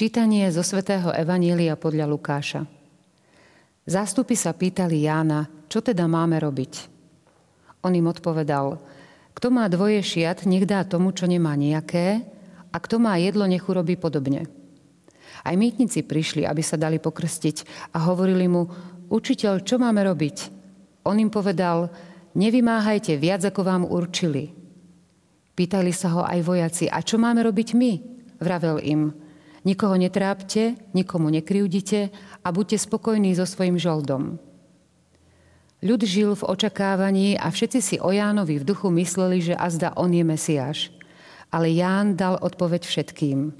Čítanie zo svätého Evanília podľa Lukáša. Zástupy sa pýtali Jána, čo teda máme robiť. On im odpovedal, kto má dvoje šiat, nech dá tomu, čo nemá nejaké, a kto má jedlo, nech urobí podobne. Aj mýtnici prišli, aby sa dali pokrstiť a hovorili mu, učiteľ, čo máme robiť? On im povedal, nevymáhajte viac, ako vám určili. Pýtali sa ho aj vojaci, a čo máme robiť my? Vravel im, Nikoho netrápte, nikomu nekryudite a buďte spokojní so svojim žoldom. Ľud žil v očakávaní a všetci si o Jánovi v duchu mysleli, že azda on je Mesiáš. Ale Ján dal odpoveď všetkým.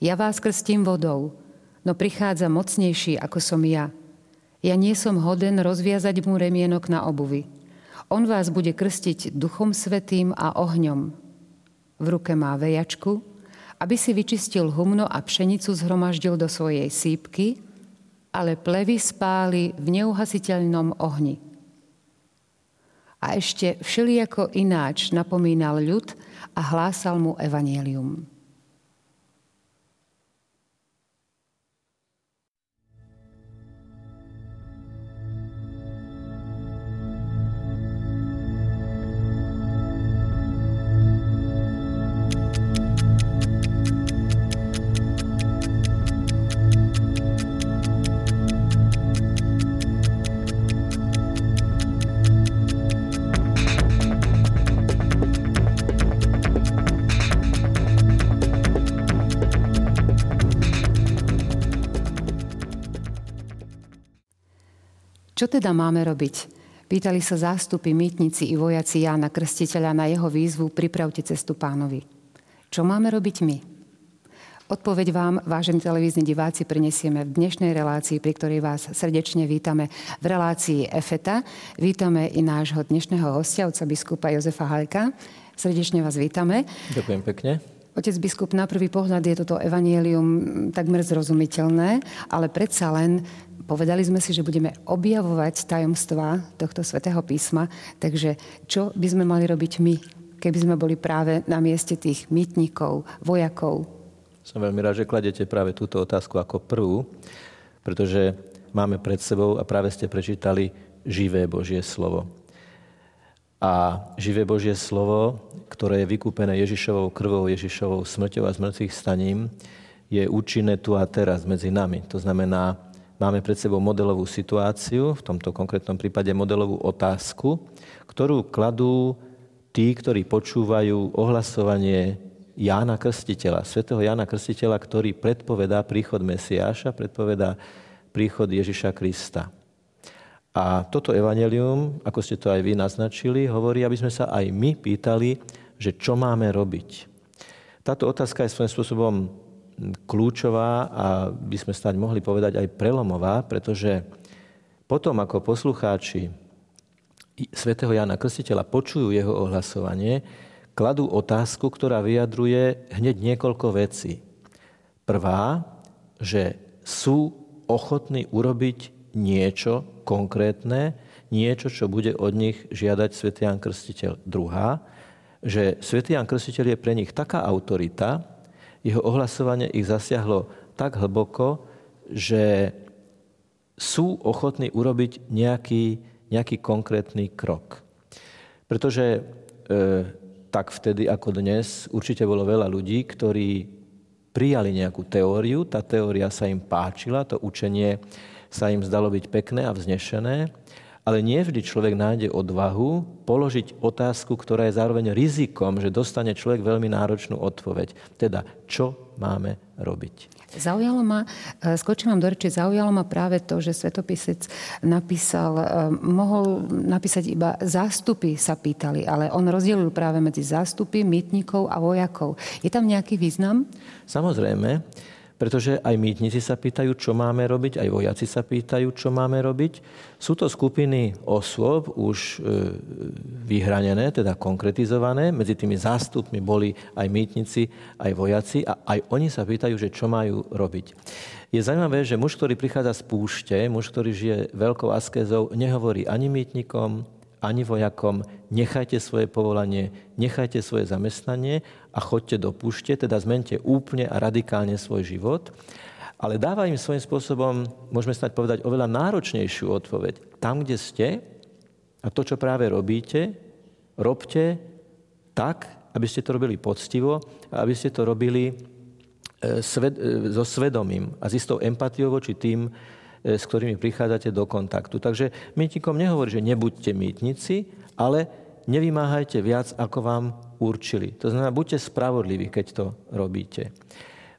Ja vás krstím vodou, no prichádza mocnejší ako som ja. Ja nie som hoden rozviazať mu remienok na obuvi. On vás bude krstiť duchom svetým a ohňom. V ruke má vejačku, aby si vyčistil humno a pšenicu zhromaždil do svojej sípky, ale plevy spáli v neuhasiteľnom ohni. A ešte všelijako ináč napomínal ľud a hlásal mu evanielium. Čo teda máme robiť? Pýtali sa zástupy, mýtnici i vojaci Jána Krstiteľa na jeho výzvu Pripravte cestu pánovi. Čo máme robiť my? Odpoveď vám, vážení televízni diváci, prinesieme v dnešnej relácii, pri ktorej vás srdečne vítame v relácii EFETA. Vítame i nášho dnešného hostia, otca biskupa Jozefa Halka. Srdečne vás vítame. Ďakujem pekne. Otec biskup, na prvý pohľad je toto evanielium takmer zrozumiteľné, ale predsa len Povedali sme si, že budeme objavovať tajomstvá tohto svätého písma, takže čo by sme mali robiť my, keby sme boli práve na mieste tých mýtnikov, vojakov? Som veľmi rád, že kladete práve túto otázku ako prvú, pretože máme pred sebou a práve ste prečítali živé Božie slovo. A živé Božie slovo, ktoré je vykúpené Ježišovou krvou, Ježišovou smrťou a zmrtvých staním, je účinné tu a teraz medzi nami. To znamená, Máme pred sebou modelovú situáciu, v tomto konkrétnom prípade modelovú otázku, ktorú kladú tí, ktorí počúvajú ohlasovanie Jána Krstiteľa, svätého Jána Krstiteľa, ktorý predpovedá príchod Mesiáša, predpovedá príchod Ježiša Krista. A toto evanelium, ako ste to aj vy naznačili, hovorí, aby sme sa aj my pýtali, že čo máme robiť. Táto otázka je svojím spôsobom kľúčová a by sme stať mohli povedať aj prelomová, pretože potom, ako poslucháči svätého Jana Krstiteľa počujú jeho ohlasovanie, kladú otázku, ktorá vyjadruje hneď niekoľko vecí. Prvá, že sú ochotní urobiť niečo konkrétne, niečo, čo bude od nich žiadať svätý Jan Krstiteľ. Druhá, že svätý Jan Krstiteľ je pre nich taká autorita, jeho ohlasovanie ich zasiahlo tak hlboko, že sú ochotní urobiť nejaký, nejaký konkrétny krok. Pretože e, tak vtedy ako dnes určite bolo veľa ľudí, ktorí prijali nejakú teóriu, tá teória sa im páčila, to učenie sa im zdalo byť pekné a vznešené, ale nie vždy človek nájde odvahu položiť otázku, ktorá je zároveň rizikom, že dostane človek veľmi náročnú odpoveď. Teda, čo máme robiť? Zaujalo ma, e, skočím vám do reči, zaujalo ma práve to, že svetopisec napísal, e, mohol napísať iba zástupy sa pýtali, ale on rozdelil práve medzi zástupy, mýtnikov a vojakov. Je tam nejaký význam? Samozrejme. Pretože aj mýtnici sa pýtajú, čo máme robiť, aj vojaci sa pýtajú, čo máme robiť. Sú to skupiny osôb už e, vyhranené, teda konkretizované. Medzi tými zástupmi boli aj mýtnici, aj vojaci a aj oni sa pýtajú, že čo majú robiť. Je zaujímavé, že muž, ktorý prichádza z púšte, muž, ktorý žije veľkou askézou, nehovorí ani mýtnikom, ani vojakom, nechajte svoje povolanie, nechajte svoje zamestnanie a choďte do púšte, teda zmente úplne a radikálne svoj život. Ale dáva im svojím spôsobom, môžeme snať povedať, oveľa náročnejšiu odpoveď. Tam, kde ste a to, čo práve robíte, robte tak, aby ste to robili poctivo a aby ste to robili e, so svedomím a s istou empatiou voči tým, E, s ktorými prichádzate do kontaktu. Takže mýtnikom nehovorí, že nebuďte mýtnici, ale nevymáhajte viac, ako vám určili. To znamená, buďte spravodliví, keď to robíte.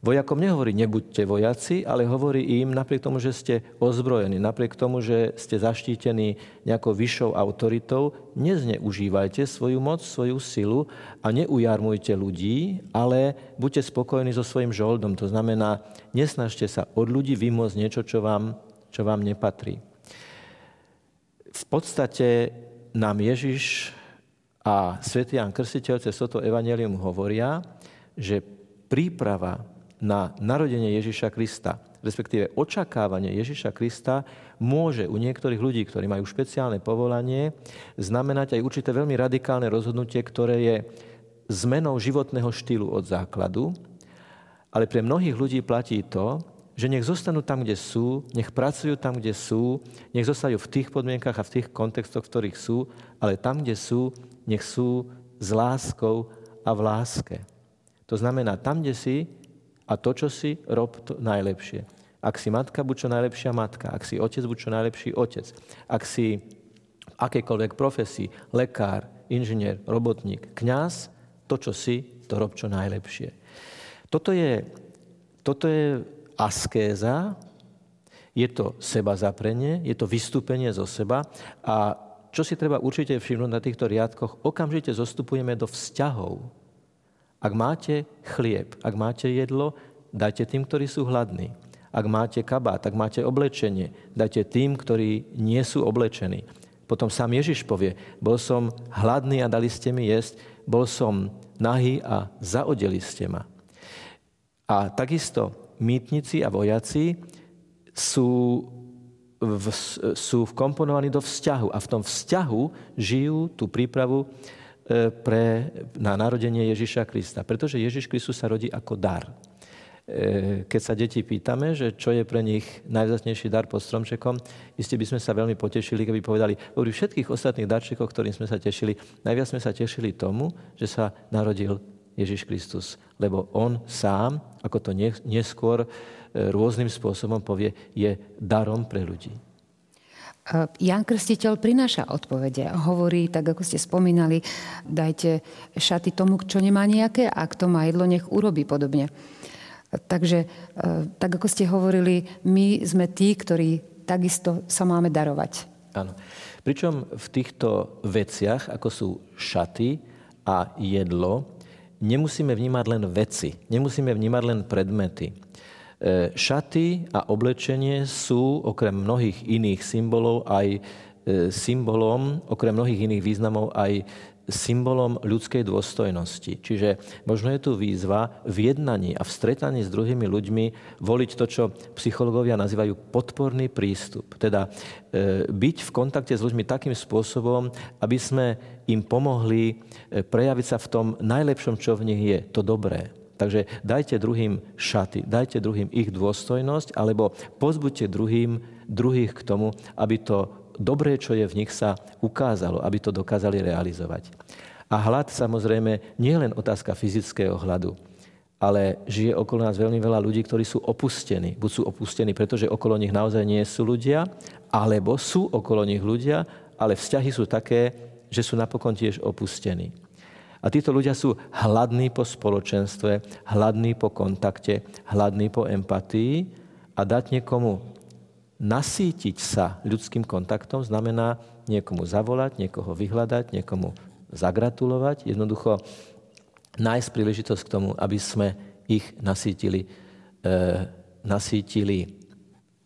Vojakom nehovorí, nebuďte vojaci, ale hovorí im, napriek tomu, že ste ozbrojení, napriek tomu, že ste zaštítení nejakou vyššou autoritou, nezneužívajte svoju moc, svoju silu a neujarmujte ľudí, ale buďte spokojní so svojím žoldom. To znamená, nesnažte sa od ľudí vymôcť niečo, čo vám čo vám nepatrí. V podstate nám Ježiš a svätý Jan Krstiteľ cez toto evanelium hovoria, že príprava na narodenie Ježiša Krista, respektíve očakávanie Ježiša Krista, môže u niektorých ľudí, ktorí majú špeciálne povolanie, znamenať aj určité veľmi radikálne rozhodnutie, ktoré je zmenou životného štýlu od základu, ale pre mnohých ľudí platí to, že nech zostanú tam, kde sú, nech pracujú tam, kde sú, nech zostajú v tých podmienkach a v tých kontextoch, v ktorých sú, ale tam, kde sú, nech sú s láskou a v láske. To znamená, tam, kde si a to, čo si, rob to najlepšie. Ak si matka, buď čo najlepšia matka. Ak si otec, buď čo najlepší otec. Ak si v akejkoľvek profesii, lekár, inžinier, robotník, kňaz, to, čo si, to rob čo najlepšie. Toto je, toto je askéza, je to seba zaprenie, je to vystúpenie zo seba a čo si treba určite všimnúť na týchto riadkoch, okamžite zostupujeme do vzťahov. Ak máte chlieb, ak máte jedlo, dajte tým, ktorí sú hladní. Ak máte kabát, ak máte oblečenie, dajte tým, ktorí nie sú oblečení. Potom sám Ježiš povie, bol som hladný a dali ste mi jesť, bol som nahý a zaodeli ste ma. A takisto mýtnici a vojaci sú, v, sú vkomponovaní do vzťahu a v tom vzťahu žijú tú prípravu e, pre, na narodenie Ježiša Krista. Pretože Ježiš Kristus sa rodí ako dar. E, keď sa deti pýtame, že čo je pre nich najvzácnejší dar pod stromčekom, iste by sme sa veľmi potešili, keby povedali, pri všetkých ostatných darčekoch, ktorým sme sa tešili, najviac sme sa tešili tomu, že sa narodil Ježiš Kristus. Lebo on sám, ako to neskôr e, rôznym spôsobom povie, je darom pre ľudí. Jan Krstiteľ prináša odpovede. Hovorí, tak ako ste spomínali, dajte šaty tomu, čo nemá nejaké a kto má jedlo, nech urobí podobne. Takže, e, tak ako ste hovorili, my sme tí, ktorí takisto sa máme darovať. Áno. Pričom v týchto veciach, ako sú šaty a jedlo, nemusíme vnímať len veci, nemusíme vnímať len predmety. E, šaty a oblečenie sú okrem mnohých iných symbolov aj symbolom, okrem mnohých iných významov aj symbolom ľudskej dôstojnosti. Čiže možno je tu výzva v jednaní a v stretaní s druhými ľuďmi voliť to, čo psychológovia nazývajú podporný prístup. Teda e, byť v kontakte s ľuďmi takým spôsobom, aby sme im pomohli e, prejaviť sa v tom najlepšom, čo v nich je, to dobré. Takže dajte druhým šaty, dajte druhým ich dôstojnosť, alebo pozbuďte druhým, druhých k tomu, aby to dobré, čo je v nich, sa ukázalo, aby to dokázali realizovať. A hlad samozrejme nie je len otázka fyzického hladu, ale žije okolo nás veľmi veľa ľudí, ktorí sú opustení. Buď sú opustení, pretože okolo nich naozaj nie sú ľudia, alebo sú okolo nich ľudia, ale vzťahy sú také, že sú napokon tiež opustení. A títo ľudia sú hladní po spoločenstve, hladní po kontakte, hladní po empatii a dať niekomu nasítiť sa ľudským kontaktom znamená niekomu zavolať, niekoho vyhľadať, niekomu zagratulovať, jednoducho nájsť príležitosť k tomu, aby sme ich nasítili, e, nasítili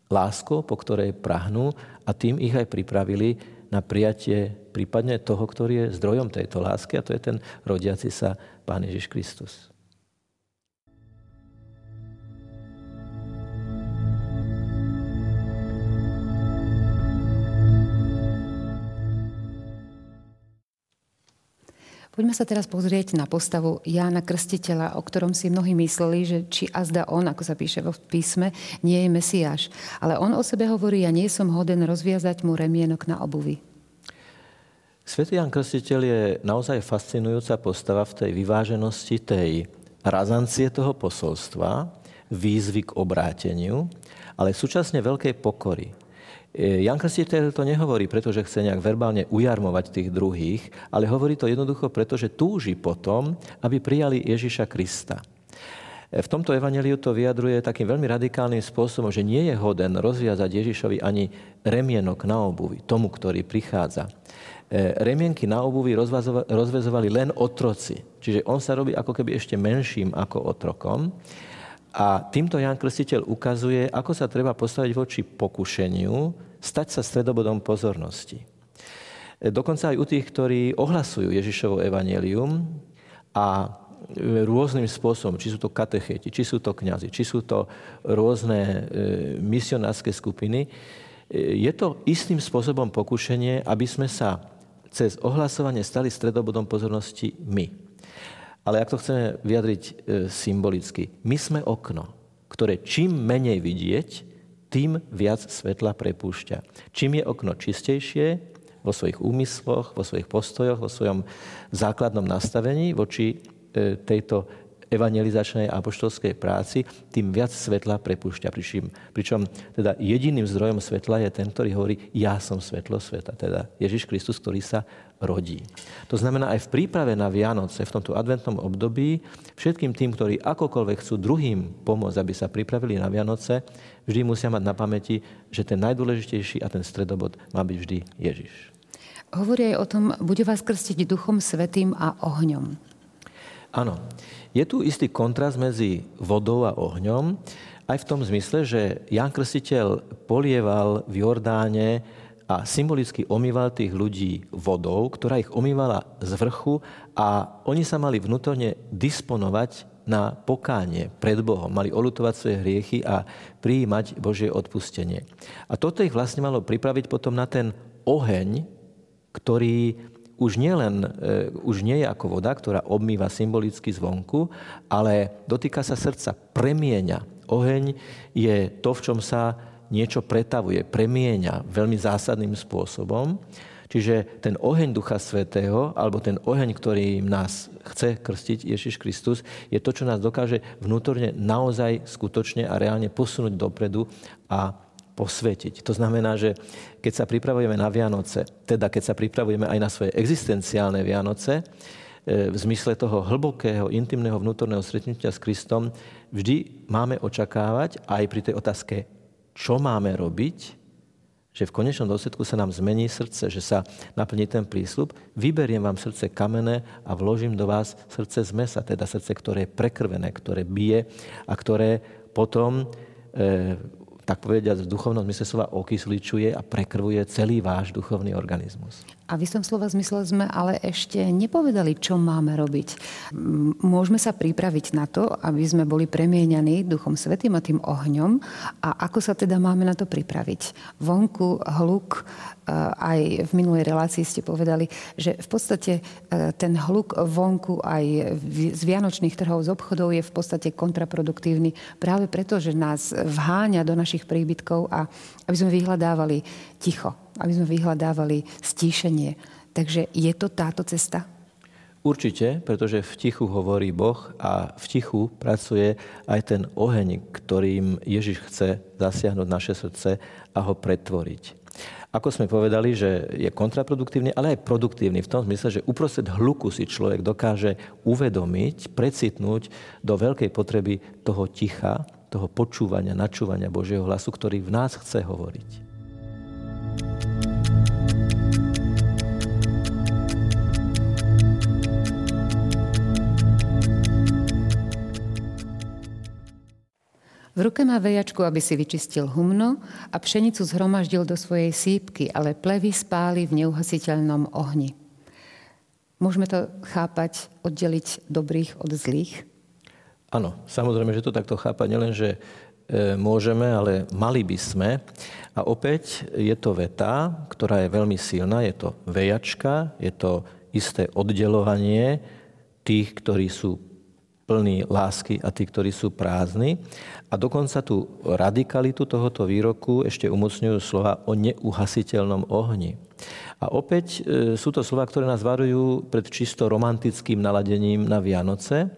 láskou, po ktorej prahnú a tým ich aj pripravili na prijatie prípadne toho, ktorý je zdrojom tejto lásky a to je ten rodiaci sa Pán Ježiš Kristus. Poďme sa teraz pozrieť na postavu Jána Krstiteľa, o ktorom si mnohí mysleli, že či azda on, ako sa píše vo písme, nie je Mesiáš. Ale on o sebe hovorí, ja nie som hoden rozviazať mu remienok na obuvi. Svetý Jan Krstiteľ je naozaj fascinujúca postava v tej vyváženosti tej razancie toho posolstva, výzvy k obráteniu, ale súčasne veľkej pokory. E, Jan Krstiteľ to nehovorí, pretože chce nejak verbálne ujarmovať tých druhých, ale hovorí to jednoducho, pretože túži potom, aby prijali Ježiša Krista. E, v tomto evaneliu to vyjadruje takým veľmi radikálnym spôsobom, že nie je hoden rozviazať Ježišovi ani remienok na obuvi, tomu, ktorý prichádza. E, remienky na obuvi rozvezovali len otroci. Čiže on sa robí ako keby ešte menším ako otrokom. A týmto Jan Krstiteľ ukazuje, ako sa treba postaviť voči pokušeniu, stať sa stredobodom pozornosti. Dokonca aj u tých, ktorí ohlasujú Ježišovo evanelium a rôznym spôsobom, či sú to katecheti, či sú to kňazi, či sú to rôzne e, misionárske skupiny, e, je to istým spôsobom pokušenie, aby sme sa cez ohlasovanie stali stredobodom pozornosti my. Ale ak to chceme vyjadriť symbolicky, my sme okno, ktoré čím menej vidieť, tým viac svetla prepúšťa. Čím je okno čistejšie vo svojich úmysloch, vo svojich postojoch, vo svojom základnom nastavení voči e, tejto evangelizačnej a práci, tým viac svetla prepúšťa. Pričom, pričom teda jediným zdrojom svetla je ten, ktorý hovorí, ja som svetlo sveta, teda Ježiš Kristus, ktorý sa rodí. To znamená, aj v príprave na Vianoce, v tomto adventnom období, všetkým tým, ktorí akokoľvek chcú druhým pomôcť, aby sa pripravili na Vianoce, vždy musia mať na pamäti, že ten najdôležitejší a ten stredobod má byť vždy Ježiš. Hovorí aj o tom, bude vás krstiť duchom svetým a ohňom. Áno. Je tu istý kontrast medzi vodou a ohňom, aj v tom zmysle, že Jan Krstiteľ polieval v Jordáne a symbolicky omýval tých ľudí vodou, ktorá ich omývala z vrchu a oni sa mali vnútorne disponovať na pokánie pred Bohom. Mali olutovať svoje hriechy a prijímať Božie odpustenie. A toto ich vlastne malo pripraviť potom na ten oheň, ktorý už nie, len, e, už nie je ako voda, ktorá obmýva symbolicky zvonku, ale dotýka sa srdca, premieňa. Oheň je to, v čom sa niečo pretavuje, premieňa veľmi zásadným spôsobom. Čiže ten oheň Ducha Svetého, alebo ten oheň, ktorý nás chce krstiť Ježiš Kristus, je to, čo nás dokáže vnútorne naozaj skutočne a reálne posunúť dopredu a posvetiť. To znamená, že keď sa pripravujeme na Vianoce, teda keď sa pripravujeme aj na svoje existenciálne Vianoce, e, v zmysle toho hlbokého, intimného vnútorného stretnutia s Kristom, vždy máme očakávať aj pri tej otázke čo máme robiť, že v konečnom dôsledku sa nám zmení srdce, že sa naplní ten prísľub, vyberiem vám srdce kamené a vložím do vás srdce z mesa, teda srdce, ktoré je prekrvené, ktoré bije a ktoré potom e, tak povediať, v duchovnom zmysle slova okysličuje a prekrvuje celý váš duchovný organizmus. A v istom slova zmysle sme ale ešte nepovedali, čo máme robiť. Môžeme sa pripraviť na to, aby sme boli premieňaní Duchom Svetým a tým ohňom. A ako sa teda máme na to pripraviť? Vonku, hluk, Eh, aj v minulej relácii ste povedali, že v podstate eh, ten hluk vonku aj z vianočných trhov, z obchodov je v podstate kontraproduktívny práve preto, že nás vháňa do našich príbytkov a aby sme vyhľadávali ticho, aby sme vyhľadávali stíšenie. Takže je to táto cesta? Určite, pretože v tichu hovorí Boh a v tichu pracuje aj ten oheň, ktorým Ježiš chce zasiahnuť naše srdce a ho pretvoriť. Ako sme povedali, že je kontraproduktívny, ale aj produktívny v tom zmysle, že uprostred hluku si človek dokáže uvedomiť, precitnúť do veľkej potreby toho ticha, toho počúvania, načúvania Božieho hlasu, ktorý v nás chce hovoriť. V ruke má vejačku, aby si vyčistil humno a pšenicu zhromaždil do svojej sípky, ale plevy spáli v neuhasiteľnom ohni. Môžeme to chápať, oddeliť dobrých od zlých? Áno, samozrejme, že to takto chápať nielen, že e, môžeme, ale mali by sme. A opäť je to veta, ktorá je veľmi silná, je to vejačka, je to isté oddelovanie tých, ktorí sú plní lásky a tí, ktorí sú prázdni. A dokonca tú radikalitu tohoto výroku ešte umocňujú slova o neuhasiteľnom ohni. A opäť e, sú to slova, ktoré nás varujú pred čisto romantickým naladením na Vianoce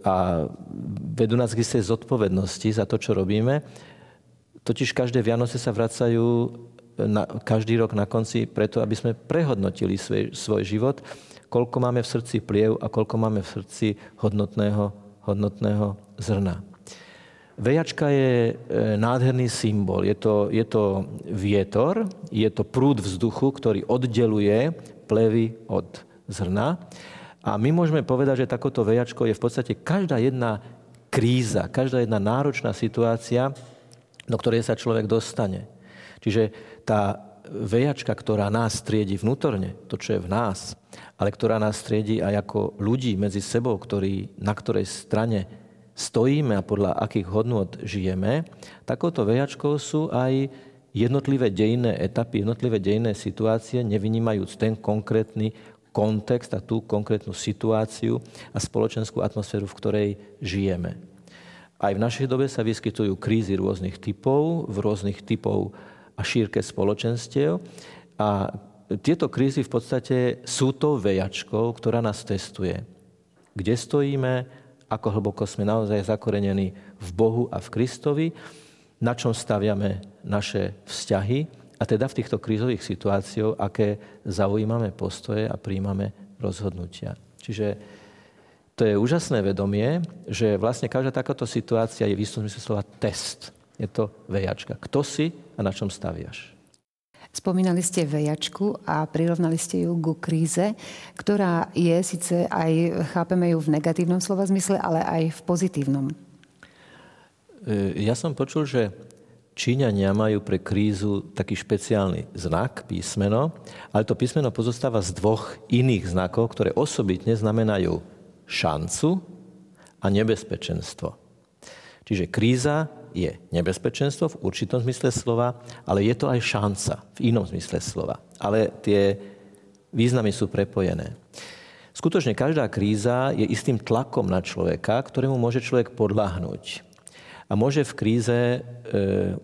a vedú nás k istej zodpovednosti za to, čo robíme. Totiž každé Vianoce sa vracajú na, každý rok na konci preto, aby sme prehodnotili svoj, svoj život koľko máme v srdci pliev a koľko máme v srdci hodnotného, hodnotného zrna. Vejačka je e, nádherný symbol. Je to, je to vietor, je to prúd vzduchu, ktorý oddeluje plevy od zrna. A my môžeme povedať, že takoto vejačko je v podstate každá jedna kríza, každá jedna náročná situácia, do ktorej sa človek dostane. Čiže tá vejačka, ktorá nás striedi vnútorne, to, čo je v nás, ale ktorá nás striedi aj ako ľudí medzi sebou, ktorí, na ktorej strane stojíme a podľa akých hodnot žijeme, takouto vejačkou sú aj jednotlivé dejné etapy, jednotlivé dejné situácie, nevynímajúc ten konkrétny kontext a tú konkrétnu situáciu a spoločenskú atmosféru, v ktorej žijeme. Aj v našej dobe sa vyskytujú krízy rôznych typov, v rôznych typov a šírke spoločenstiev. A tieto krízy v podstate sú tou vejačkou, ktorá nás testuje. Kde stojíme, ako hlboko sme naozaj zakorenení v Bohu a v Kristovi, na čom staviame naše vzťahy a teda v týchto krízových situáciách, aké zaujímame postoje a príjmame rozhodnutia. Čiže to je úžasné vedomie, že vlastne každá takáto situácia je v istom slova test. Je to vejačka. Kto si a na čom staviaš? Spomínali ste vejačku a prirovnali ste ju ku kríze, ktorá je síce aj, chápeme ju v negatívnom slova zmysle, ale aj v pozitívnom. E, ja som počul, že Číňania majú pre krízu taký špeciálny znak, písmeno, ale to písmeno pozostáva z dvoch iných znakov, ktoré osobitne znamenajú šancu a nebezpečenstvo. Čiže kríza je nebezpečenstvo v určitom zmysle slova, ale je to aj šanca v inom zmysle slova. Ale tie významy sú prepojené. Skutočne každá kríza je istým tlakom na človeka, ktorému môže človek podľahnúť. A môže v kríze e,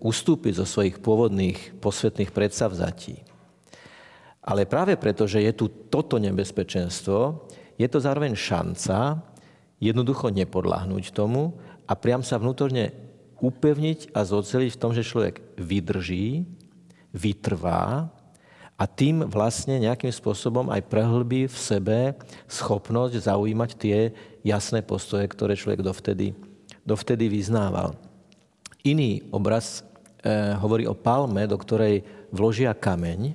ustúpiť zo svojich pôvodných posvetných predsavzatí. Ale práve preto, že je tu toto nebezpečenstvo, je to zároveň šanca jednoducho nepodľahnúť tomu a priam sa vnútorne upevniť a zoceliť v tom, že človek vydrží, vytrvá a tým vlastne nejakým spôsobom aj prehlbí v sebe schopnosť zaujímať tie jasné postoje, ktoré človek dovtedy, dovtedy vyznával. Iný obraz e, hovorí o palme, do ktorej vložia kameň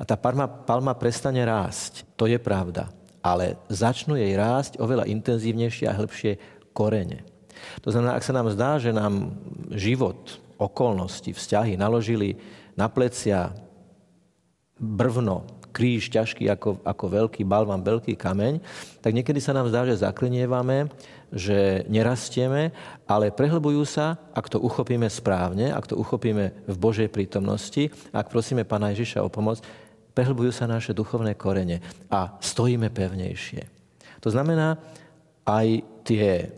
a tá palma, palma prestane rásť. To je pravda. Ale začnú jej rásť oveľa intenzívnejšie a hĺbšie korene. To znamená, ak sa nám zdá, že nám život, okolnosti, vzťahy naložili na plecia brvno, kríž ťažký ako, ako veľký balvan, veľký kameň, tak niekedy sa nám zdá, že zaklinievame, že nerastieme, ale prehlbujú sa, ak to uchopíme správne, ak to uchopíme v Božej prítomnosti, ak prosíme Pána Ježiša o pomoc, prehlbujú sa naše duchovné korene a stojíme pevnejšie. To znamená, aj tie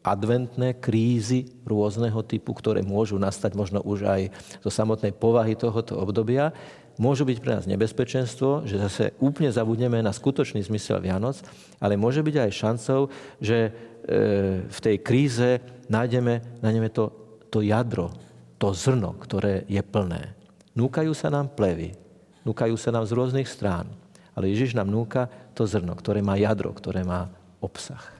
adventné krízy rôzneho typu, ktoré môžu nastať možno už aj zo samotnej povahy tohoto obdobia, môžu byť pre nás nebezpečenstvo, že zase úplne zabudneme na skutočný zmysel Vianoc, ale môže byť aj šancou, že e, v tej kríze nájdeme, nájdeme to, to jadro, to zrno, ktoré je plné. Núkajú sa nám plevy, núkajú sa nám z rôznych strán, ale Ježiš nám núka to zrno, ktoré má jadro, ktoré má obsah.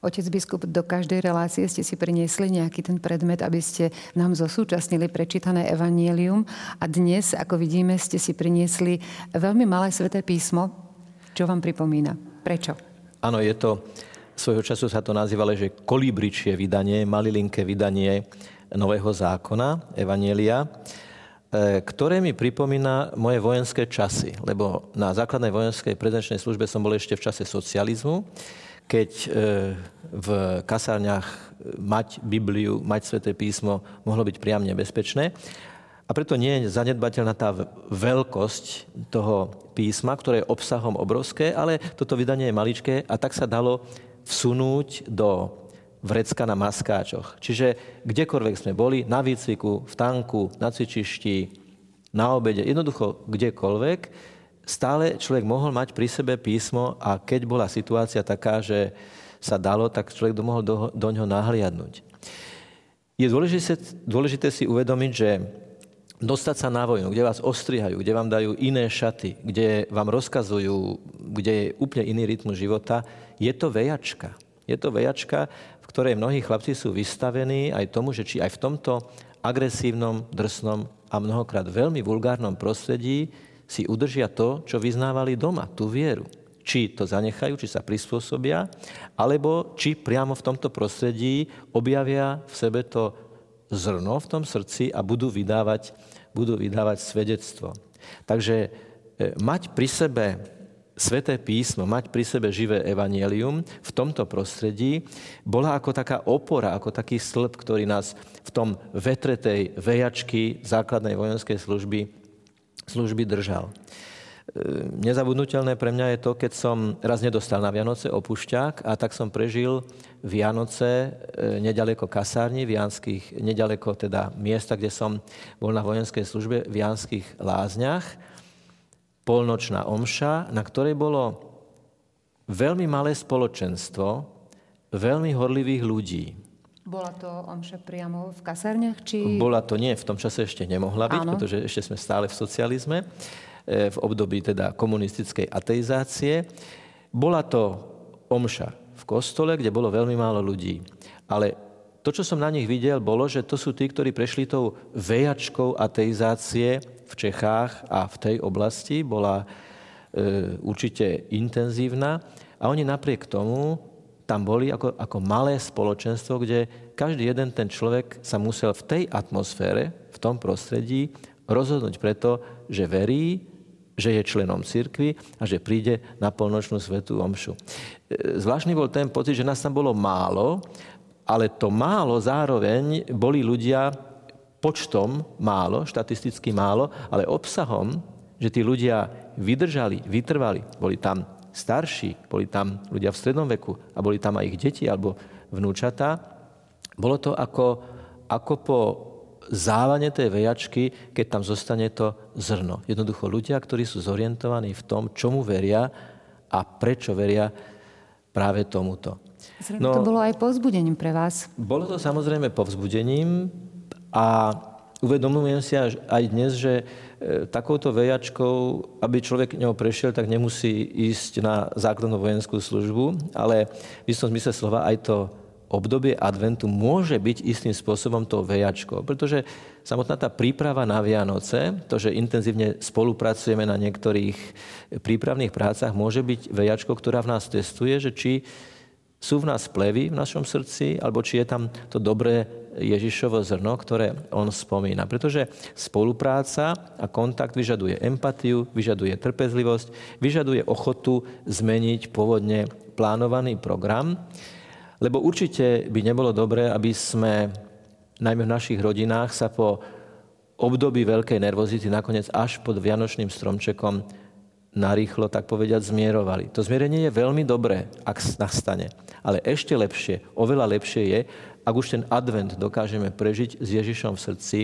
Otec biskup, do každej relácie ste si priniesli nejaký ten predmet, aby ste nám zosúčasnili prečítané evanielium. A dnes, ako vidíme, ste si priniesli veľmi malé sveté písmo. Čo vám pripomína? Prečo? Áno, je to, svojho času sa to nazývalo, že kolibričie vydanie, malilinké vydanie Nového zákona, Evanielia. ktoré mi pripomína moje vojenské časy. Lebo na základnej vojenskej prezenčnej službe som bol ešte v čase socializmu, keď e, v kasárniach mať Bibliu, mať Sveté písmo mohlo byť priam nebezpečné. A preto nie je zanedbateľná tá veľkosť toho písma, ktoré je obsahom obrovské, ale toto vydanie je maličké a tak sa dalo vsunúť do vrecka na maskáčoch. Čiže kdekoľvek sme boli, na výcviku, v tanku, na cvičišti, na obede, jednoducho kdekoľvek, stále človek mohol mať pri sebe písmo a keď bola situácia taká, že sa dalo, tak človek mohol do, do ňoho nahliadnúť. Je dôležité, dôležité si uvedomiť, že dostať sa na vojnu, kde vás ostrihajú, kde vám dajú iné šaty, kde vám rozkazujú, kde je úplne iný rytmus života, je to vejačka. Je to vejačka, v ktorej mnohí chlapci sú vystavení aj tomu, že či aj v tomto agresívnom, drsnom a mnohokrát veľmi vulgárnom prostredí si udržia to, čo vyznávali doma, tú vieru. Či to zanechajú, či sa prispôsobia, alebo či priamo v tomto prostredí objavia v sebe to zrno v tom srdci a budú vydávať, budú vydávať svedectvo. Takže e, mať pri sebe sveté písmo, mať pri sebe živé evanielium v tomto prostredí bola ako taká opora, ako taký slb, ktorý nás v tom vetre tej vejačky základnej vojenskej služby, služby držal. E, nezabudnutelné pre mňa je to, keď som raz nedostal na Vianoce opušťák a tak som prežil Vianoce e, nedaleko kasárni, v Janských, nedaleko teda miesta, kde som bol na vojenskej službe v Janských lázniach. Polnočná omša, na ktorej bolo veľmi malé spoločenstvo, veľmi horlivých ľudí. Bola to omša priamo v kasárniach? Či... Bola to nie, v tom čase ešte nemohla byť, Áno. pretože ešte sme stále v socializme. E, v období teda komunistickej ateizácie. Bola to omša v kostole, kde bolo veľmi málo ľudí. Ale to, čo som na nich videl, bolo, že to sú tí, ktorí prešli tou vejačkou ateizácie v Čechách a v tej oblasti. Bola e, určite intenzívna. A oni napriek tomu tam boli ako, ako malé spoločenstvo, kde každý jeden ten človek sa musel v tej atmosfére, v tom prostredí rozhodnúť preto, že verí, že je členom cirkvi a že príde na polnočnú svetú omšu. E, zvláštny bol ten pocit, že nás tam bolo málo, ale to málo zároveň boli ľudia počtom málo, štatisticky málo, ale obsahom, že tí ľudia vydržali, vytrvali. Boli tam starší, boli tam ľudia v strednom veku a boli tam aj ich deti alebo vnúčatá. Bolo to ako, ako po závane tej vejačky, keď tam zostane to zrno. Jednoducho ľudia, ktorí sú zorientovaní v tom, čomu veria a prečo veria práve tomuto. Zrejme no, to bolo aj povzbudením pre vás. Bolo to samozrejme povzbudením a uvedomujem si aj dnes, že takouto vejačkou, aby človek ňou prešiel, tak nemusí ísť na základnú vojenskú službu, ale v istom zmysle slova aj to obdobie adventu môže byť istým spôsobom tou vejačkou, pretože samotná tá príprava na Vianoce, to, že intenzívne spolupracujeme na niektorých prípravných prácach, môže byť vejačkou, ktorá v nás testuje, že či sú v nás plevy v našom srdci, alebo či je tam to dobré Ježišovo zrno, ktoré on spomína. Pretože spolupráca a kontakt vyžaduje empatiu, vyžaduje trpezlivosť, vyžaduje ochotu zmeniť pôvodne plánovaný program lebo určite by nebolo dobré, aby sme, najmä v našich rodinách, sa po období veľkej nervozity nakoniec až pod Vianočným stromčekom narýchlo, tak povediať, zmierovali. To zmierenie je veľmi dobré, ak nastane. Ale ešte lepšie, oveľa lepšie je, ak už ten advent dokážeme prežiť s Ježišom v srdci,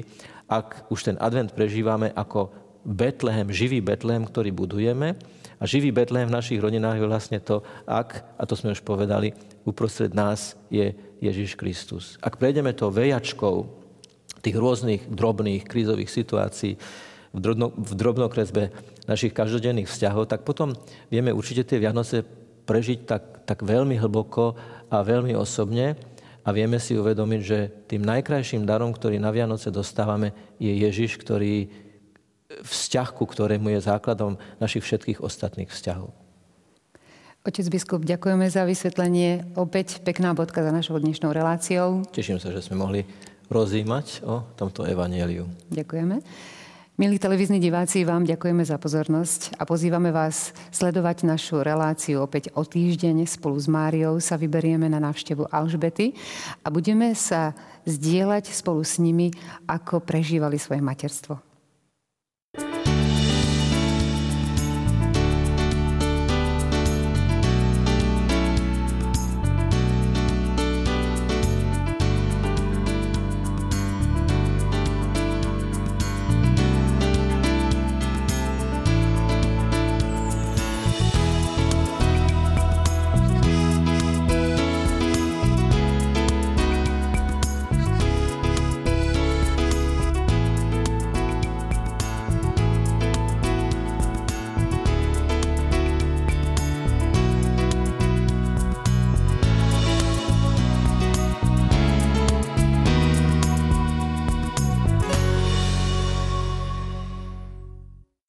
ak už ten advent prežívame ako Betlehem, živý Betlehem, ktorý budujeme, a živý Betlehem v našich rodinách je vlastne to, ak, a to sme už povedali, uprostred nás je Ježiš Kristus. Ak prejdeme to vejačkou tých rôznych drobných krízových situácií v, drobno, v drobnokresbe našich každodenných vzťahov, tak potom vieme určite tie Vianoce prežiť tak, tak veľmi hlboko a veľmi osobne a vieme si uvedomiť, že tým najkrajším darom, ktorý na Vianoce dostávame, je Ježiš, ktorý vzťah, ku ktorému je základom našich všetkých ostatných vzťahov. Otec biskup, ďakujeme za vysvetlenie. Opäť pekná bodka za našou dnešnou reláciou. Teším sa, že sme mohli rozímať o tomto evanieliu. Ďakujeme. Milí televízni diváci, vám ďakujeme za pozornosť a pozývame vás sledovať našu reláciu opäť o týždeň. Spolu s Máriou sa vyberieme na návštevu Alžbety a budeme sa zdieľať spolu s nimi, ako prežívali svoje materstvo.